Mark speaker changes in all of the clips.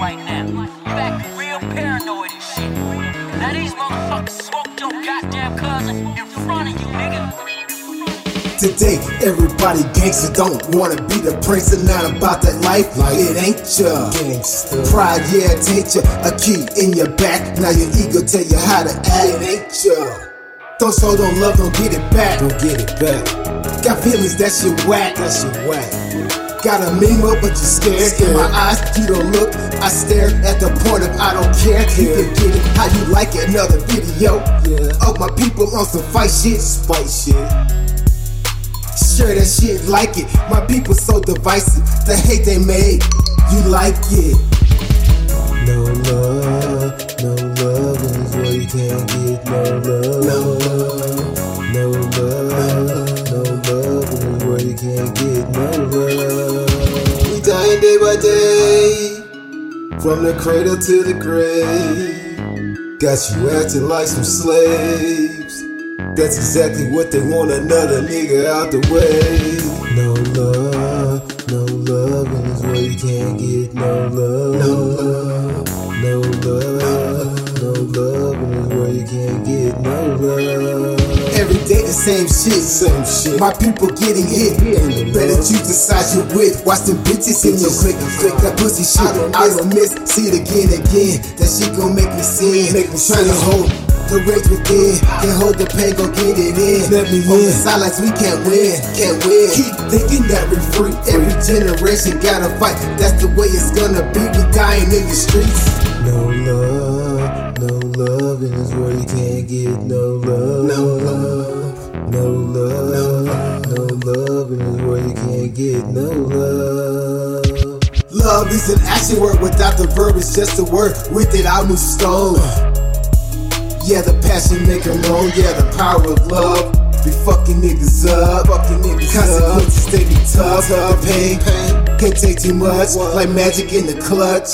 Speaker 1: right now. You acting real paranoid and shit. Now these motherfuckers smoked your goddamn cousin in front of you, nigga.
Speaker 2: Today, everybody gangster don't wanna be the prince and not about that life. Like It ain't ya.
Speaker 3: Gangsta.
Speaker 2: Pride, yeah, it ain't ya. A key in your back. Now your ego tell you how to act. It ain't ya. Don't show, don't love, don't get it back.
Speaker 3: Don't get it back.
Speaker 2: Got feelings that shit whack.
Speaker 3: That shit whack.
Speaker 2: Got a meme up, but you scared. In my eyes, you don't look. I stare at the point of I don't care. You can get it how you like it. Another video.
Speaker 3: Yeah.
Speaker 2: Oh, my people on some fight shit.
Speaker 3: Fight shit.
Speaker 2: Sure, that shit like it. My people so divisive. The hate they made, you like it.
Speaker 3: No love, no love is where you can't get no love.
Speaker 2: No
Speaker 3: No love, no love you can't get no love. We dying day by day, from the cradle to the grave. Got you acting like some slaves. That's exactly what they want, another nigga out the way. No love,
Speaker 2: the same shit.
Speaker 3: Same shit.
Speaker 2: My people getting hit. Better choose the side you with. Watch them bitches in your click. Click that pussy shit. I don't miss. See it again, again. That shit gon' make me sin.
Speaker 3: Make me
Speaker 2: Tryna hold the rage within. Can't hold the pain, go get it in.
Speaker 3: Let me
Speaker 2: On
Speaker 3: in.
Speaker 2: the sidelines, we can't win. Can't win. Keep thinking that we're free. Every generation gotta fight. That's the way it's gonna be. We dying in the streets.
Speaker 3: No love, no love is where you can't get no love.
Speaker 2: No love.
Speaker 3: No love, no love is where you can't get no love.
Speaker 2: Love is an action word without the verb, it's just a word. With it, I move stone. Yeah, the passion make them known. Yeah, the power of love. Be fucking niggas up. Fucking niggas Consequences stay be tough. The pain, can't take too much. Like magic in the clutch.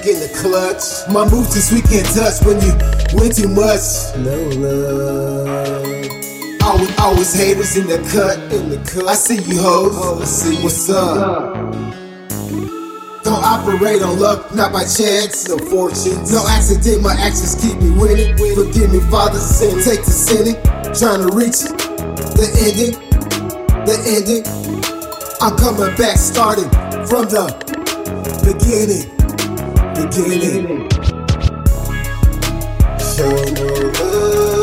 Speaker 2: In the clutch. My moves just we can't touch when you win too much.
Speaker 3: No love.
Speaker 2: Always, always haters in the cut. In the cut. I see you hoes. Oh, I see what's up. Don't operate on luck, not by chance.
Speaker 3: No fortunes.
Speaker 2: No accident, my actions keep me winning. Forgive me, Father, sin, take the sinning. Trying to reach it, the ending, the ending. I'm coming back, starting from the beginning, beginning.
Speaker 3: Show no love.